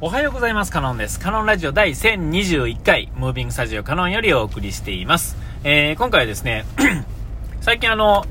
おはようございます。カノンです。カノンラジオ第1021回、ムービングスタジオカノンよりお送りしています。えー、今回はですね、最近あの、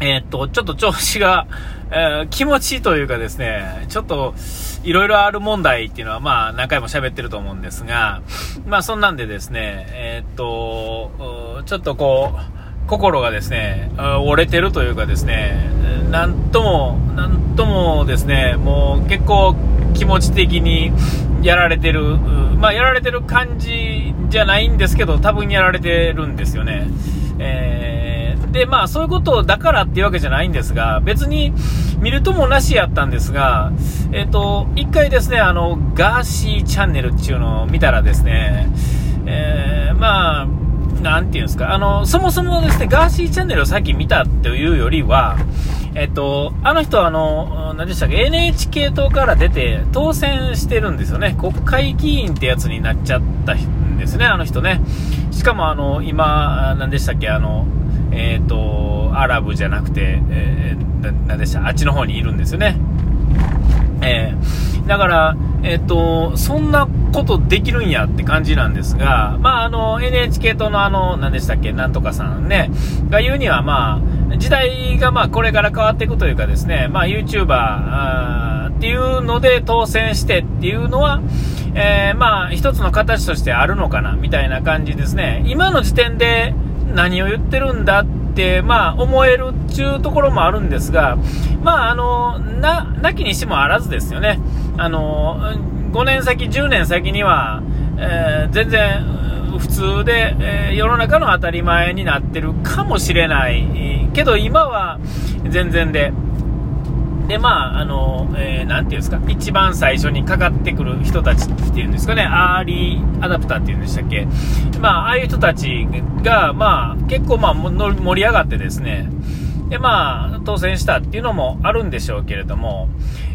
えー、っと、ちょっと調子が、えー、気持ちいいというかですね、ちょっと、いろいろある問題っていうのは、まあ、何回も喋ってると思うんですが、まあ、そんなんでですね、えー、っと、ちょっとこう、心がですね、折れてるというかですね、なんとも、なんともですね、もう結構気持ち的にやられてる、まあ、やられてる感じじゃないんですけど、多分やられてるんですよね。えー、で、まあ、そういうことだからっていうわけじゃないんですが、別に見るともなしやったんですが、えっ、ー、と、一回ですね、あの、ガーシーチャンネルっていうのを見たらですね、えー、まあ、なんていうんですか、あの、そもそもですね、ガーシーチャンネルをさっき見たというよりは、えっと、あの人はあの、何でしたっけ、NHK 党から出て当選してるんですよね。国会議員ってやつになっちゃったんですね、あの人ね。しかもあの、今、何でしたっけ、あの、えっ、と、アラブじゃなくて、えー、何でした、あっちの方にいるんですよね。えー、だから、えっ、と、そんなことできるんやって感じなんですが、まあ、あの、NHK 党のあの、何でしたっけ、なんとかさんね、が言うには、まあ、時代がまあ、これから変わっていくというかですね、まあ、YouTuber っていうので当選してっていうのは、えー、まあ、一つの形としてあるのかな、みたいな感じですね。今の時点で何を言ってるんだって、まあ、思えるっちゅうところもあるんですが、まあ、あの、な、なきにしもあらずですよね。あの、5年先、10年先には、えー、全然普通で、え、世の中の当たり前になってるかもしれない。けど今は全然で。で、まあ、あの、えー、ていうんですか、一番最初にかかってくる人たちっていうんですかね、アーリーアダプターっていうんでしたっけ。まあ、ああいう人たちが、まあ、結構まあ、盛り上がってですね、で、まあ、当選したっていうのもあるんでしょうけれども、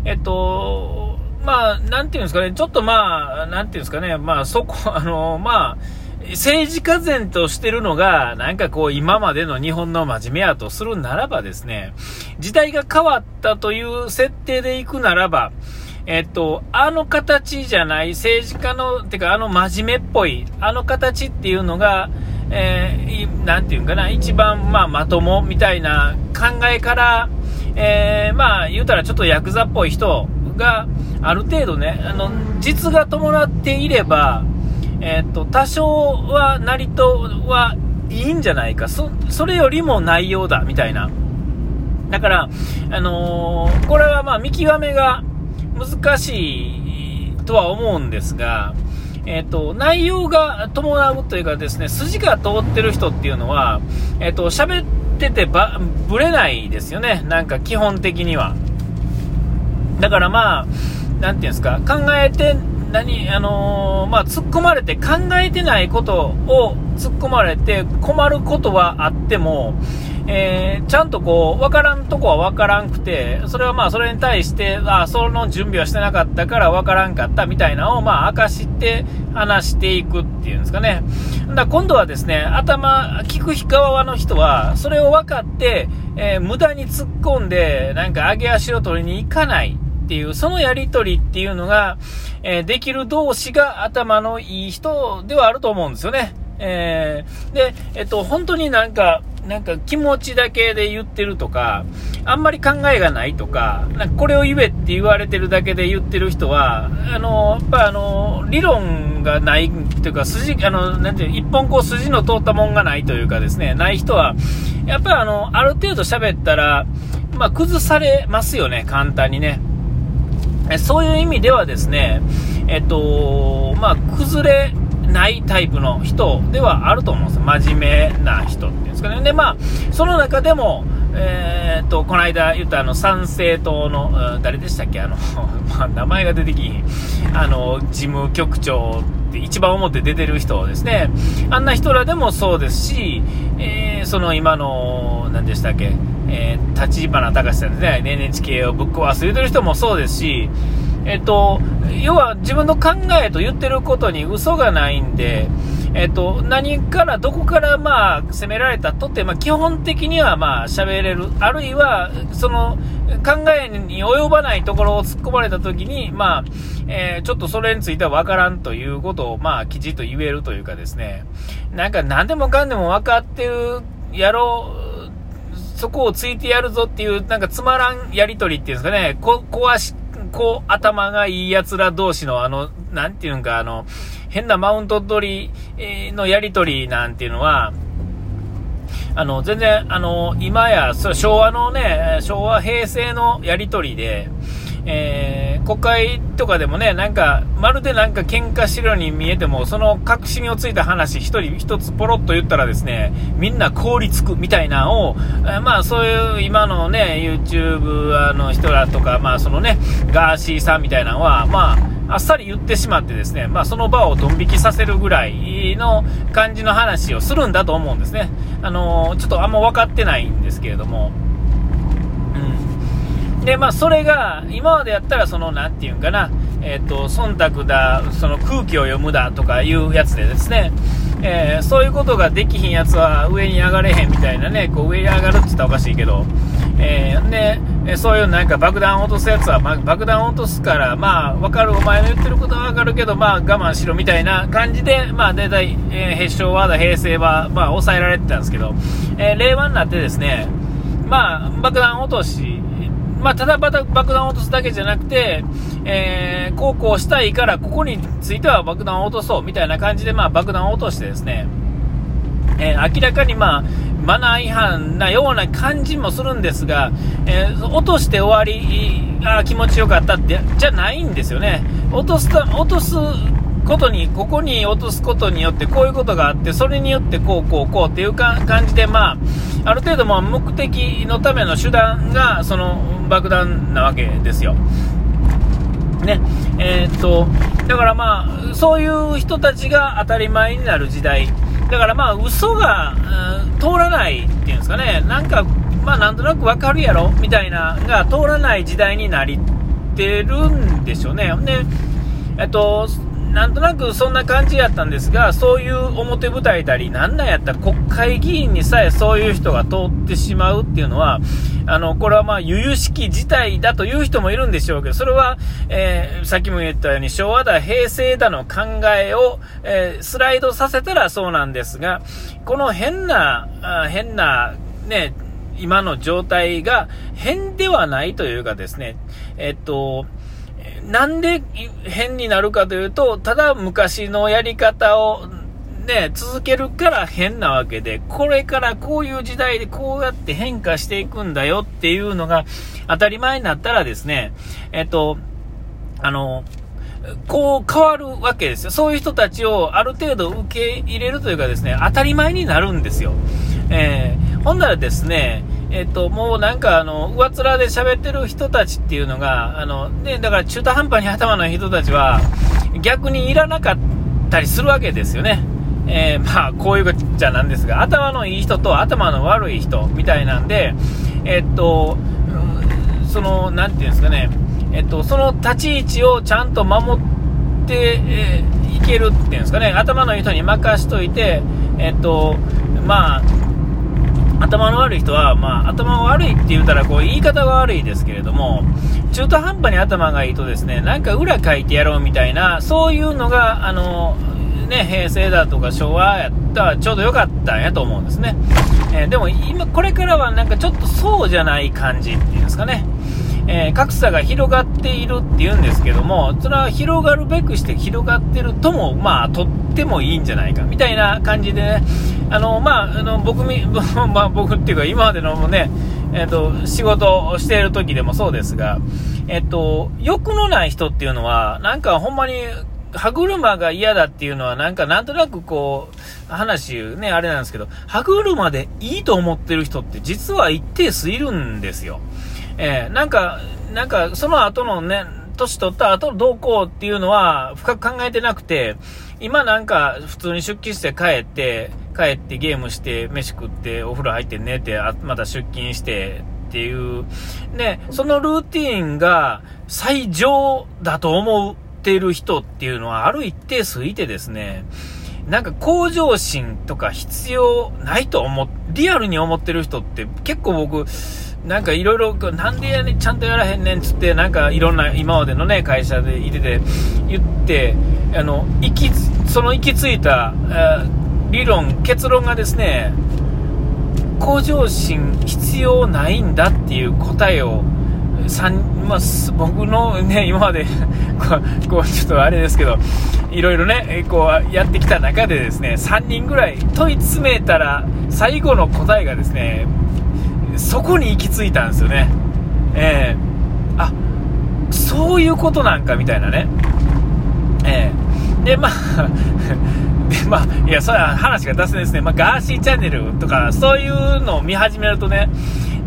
えっと、まあ、なていうんですかね、ちょっとまあ、なていうんですかね、まあ、そこ、あの、まあ、政治家然としてるのが、なんかこう、今までの日本の真面目やとするならばですね、時代が変わったという設定でいくならば、えっと、あの形じゃない政治家の、てかあの真面目っぽい、あの形っていうのが、えー、なんていうんかな、一番まあまともみたいな考えから、えー、まあ言うたらちょっとヤクザっぽい人がある程度ね、あの、実が伴っていれば、えっ、と、多少は、なりとはいいんじゃないか。そ、それよりも内容だ、みたいな。だから、あのー、これはまあ見極めが難しいとは思うんですが、えっ、ー、と、内容が伴うというかですね、筋が通ってる人っていうのは、えっ、ー、と、喋っててば、ぶれないですよね。なんか基本的には。だからまあ、なんていうんですか、考えて、何、あのー、まあ、突っ込まれて考えてないことを突っ込まれて困ることはあっても、えー、ちゃんとこう、わからんとこはわからんくて、それはまあ、それに対して、あその準備はしてなかったからわからんかったみたいなのを、まあ、明かして話していくっていうんですかね。だ今度はですね、頭、聞く側の人は、それを分かって、えー、無駄に突っ込んで、なんか上げ足を取りに行かない。っていう、そのやりとりっていうのが、えー、できる同士が頭のいい人ではあると思うんですよね。えー、で、えっと、本当になんか、なんか気持ちだけで言ってるとか、あんまり考えがないとか、なんかこれを言えって言われてるだけで言ってる人は、あの、やっぱあの、理論がないっていうか、筋、あの、なんていう、一本こう筋の通ったもんがないというかですね、ない人は、やっぱりあの、ある程度喋ったら、まあ、崩されますよね、簡単にね。そういう意味ではですね、えっと、まあ、崩れないタイプの人ではあると思うんですよ。真面目な人っていうんですかね。で、まあ、その中でも、えー、っと、この間言ったあの、参政党の、誰でしたっけ？あの、まあ、名前が出てきあの、事務局長って一番表出てる人ですね。あんな人らでもそうですし、えー、その今の、何でしたっけ？えー、立花隆さんですね、NHK をぶっ壊す言うてる人もそうですし、えっと、要は自分の考えと言ってることに嘘がないんで、えっ、と、何からどこからまあ攻められたとって、まあ基本的にはまあ喋れる。あるいは、その考えに及ばないところを突っ込まれた時に、まあ、えー、ちょっとそれについては分からんということをまあきちっと言えるというかですね、なんか何でもかんでも分かってるやろう、そこをついてやるぞっていう、なんかつまらんやりとりっていうんですかね、こ、壊し、こう、頭がいい奴ら同士のあの、なんていうんか、あの、変なマウント取りのやりとりなんていうのは、あの、全然、あの、今や、そ昭和のね、昭和平成のやりとりで、えー、国会とかでもね、なんか、まるでなんか喧嘩してるように見えても、その確信をついた話、一人一つポロッと言ったらですね、みんな凍りつくみたいなのを、えー、まあそういう今のね、YouTube の人らとか、まあそのね、ガーシーさんみたいなのは、まあ、あっさり言ってしまってですね、まあその場をドン引きさせるぐらいの感じの話をするんだと思うんですね。あのー、ちょっとあんま分かってないんですけれども、で、まあ、それが、今までやったら、その、なんていうんかな、えっ、ー、と、忖度だ、その空気を読むだとかいうやつでですね、えー、そういうことができひんやつは上に上がれへんみたいなね、こう上に上がるって言ったらおかしいけど、えー、で、そういうなんか爆弾落とすやつは、まあ、爆弾落とすから、まあ、わかる、お前の言ってることはわかるけど、まあ、我慢しろみたいな感じで、まあ、大体、えー、平成はだ、平成は、まあ、抑えられてたんですけど、えー、令和になってですね、まあ、爆弾落とし、まあ、ただ爆弾を落とすだけじゃなくて、えー、こうこうしたいから、ここについては爆弾を落とそうみたいな感じで、まあ、爆弾を落としてですね、えー、明らかに、まあ、マナー違反なような感じもするんですが、えー、落として終わり、あ気持ちよかったってじゃないんですよね。落とす落とすことに、ここに落とすことによってこういうことがあって、それによってこうこうこうっていうか感じで、まあ、ある程度ま目的のための手段がその爆弾なわけですよ。ね、えー、っと、だからまあ、そういう人たちが当たり前になる時代。だからまあ、嘘が、うん、通らないっていうんですかね、なんか、まあなんとなくわかるやろ？みたいなが通らない時代になりてるんでしょうね。で、えっと、なんとなくそんな感じやったんですが、そういう表舞台だり、なんなんやったら国会議員にさえそういう人が通ってしまうっていうのは、あの、これはまあ、由々しき事態だという人もいるんでしょうけど、それは、えー、さっきも言ったように、昭和だ、平成だの考えを、えー、スライドさせたらそうなんですが、この変な、あ変な、ね、今の状態が変ではないというかですね、えっと、なんで変になるかというと、ただ昔のやり方をね、続けるから変なわけで、これからこういう時代でこうやって変化していくんだよっていうのが当たり前になったらですね、えっと、あの、こう変わるわけですよ。そういう人たちをある程度受け入れるというかですね、当たり前になるんですよ。えー、ほんならですね、えっと、もうなんかあの、上面で喋ってる人たちっていうのが、あの、ね、だから中途半端に頭の人たちは、逆にいらなかったりするわけですよね。えー、まあ、こういうじゃなんですが、頭のいい人と頭の悪い人みたいなんで、えっと、その、なんていうんですかね、えっと、その立ち位置をちゃんと守って、えー、いけるっていうんですかね、頭のいい人に任しといて、えっと、まあ、頭の悪い人は、まあ、頭悪いって言うたら、こう、言い方が悪いですけれども、中途半端に頭がいいとですね、なんか裏書いてやろうみたいな、そういうのが、あの、ね、平成だとか昭和やったらちょうど良かったんやと思うんですね。えー、でも今、これからはなんかちょっとそうじゃない感じっていうんですかね。えー、格差が広がっているっていうんですけども、それは広がるべくして広がってるとも、まあ、とってもいいんじゃないか、みたいな感じでね、あの、まあ、あの、僕み、まあ、僕っていうか、今までのね、えっ、ー、と、仕事をしている時でもそうですが、えっ、ー、と、欲のない人っていうのは、なんかほんまに、歯車が嫌だっていうのは、なんかなんとなくこう、話ね、あれなんですけど、歯車でいいと思ってる人って実は一定数いるんですよ。えー、なんか、なんか、その後のね、年取った後の動向っていうのは深く考えてなくて、今なんか普通に出勤して帰って、帰ってゲームして、飯食って、お風呂入って寝て、また出勤してっていう、ね、そのルーティーンが最上だと思ってる人っていうのはある一定数いてですね、なんか向上心とか必要ないと思リアルに思ってる人って結構僕、なんかいろいろ、なんでやねちゃんとやらへんねんっつって、なんかいろんな今までのね、会社でいてて、言って、あの、行き、その行き着いた、理論、結論がですね、向上心必要ないんだっていう答えを、まあ、僕のね、今まで こう、ちょっとあれですけど、いろいろね、こう、やってきた中でですね、3人ぐらい問い詰めたら、最後の答えがですね、そこに行き着いたんですよね。えー、あ、そういうことなんかみたいなね。えー、で、まあ で、まあ、いや、それは話が出すですね、まあ、ガーシーチャンネルとか、そういうのを見始めるとね、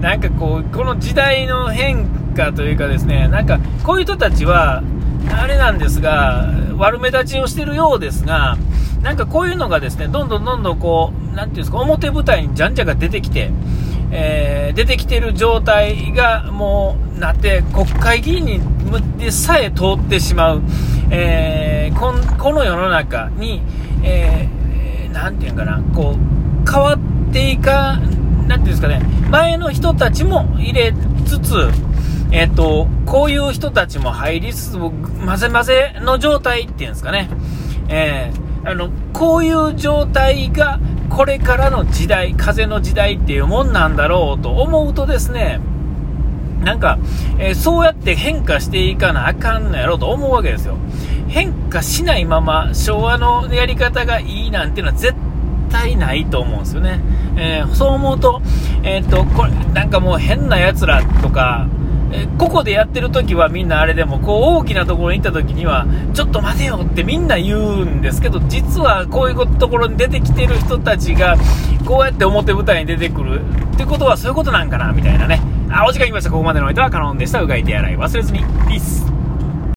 なんかこう、この時代の変化というかですね、なんか、こういう人たちは、あれなんですが、悪目立ちをしてるようですが、なんかこういうのがですね、どんどんどんどんこう、なんていうんですか、表舞台にじゃんじゃが出てきて、えー、出てきてる状態がもうなって、国会議員にでさえ通ってしまう、えー、ここの世の中に、えー、ていうかな、こう、変わっていか、なんていうんですかね、前の人たちも入れつつ、えっ、ー、と、こういう人たちも入りつつ、混ぜ混ぜの状態っていうんですかね。えー、あの、こういう状態が、これからの時代、風の時代っていうもんなんだろうと思うとですね、なんか、えー、そうやって変化していかなあかんのやろうと思うわけですよ。変化しないまま昭和のやり方がいいなんていうのは絶対ないと思うんですよね。えー、そう思うと、えっ、と、これ、なんかもう変な奴らとか、えここでやってる時はみんなあれでも、こう大きなところに行った時には、ちょっと待てよってみんな言うんですけど、実はこういうところに出てきてる人たちが、こうやって表舞台に出てくるってことはそういうことなんかなみたいなね。あ、お時間来ました。ここまでの相手はカノンでした。うがい手洗い忘れずに。ピース。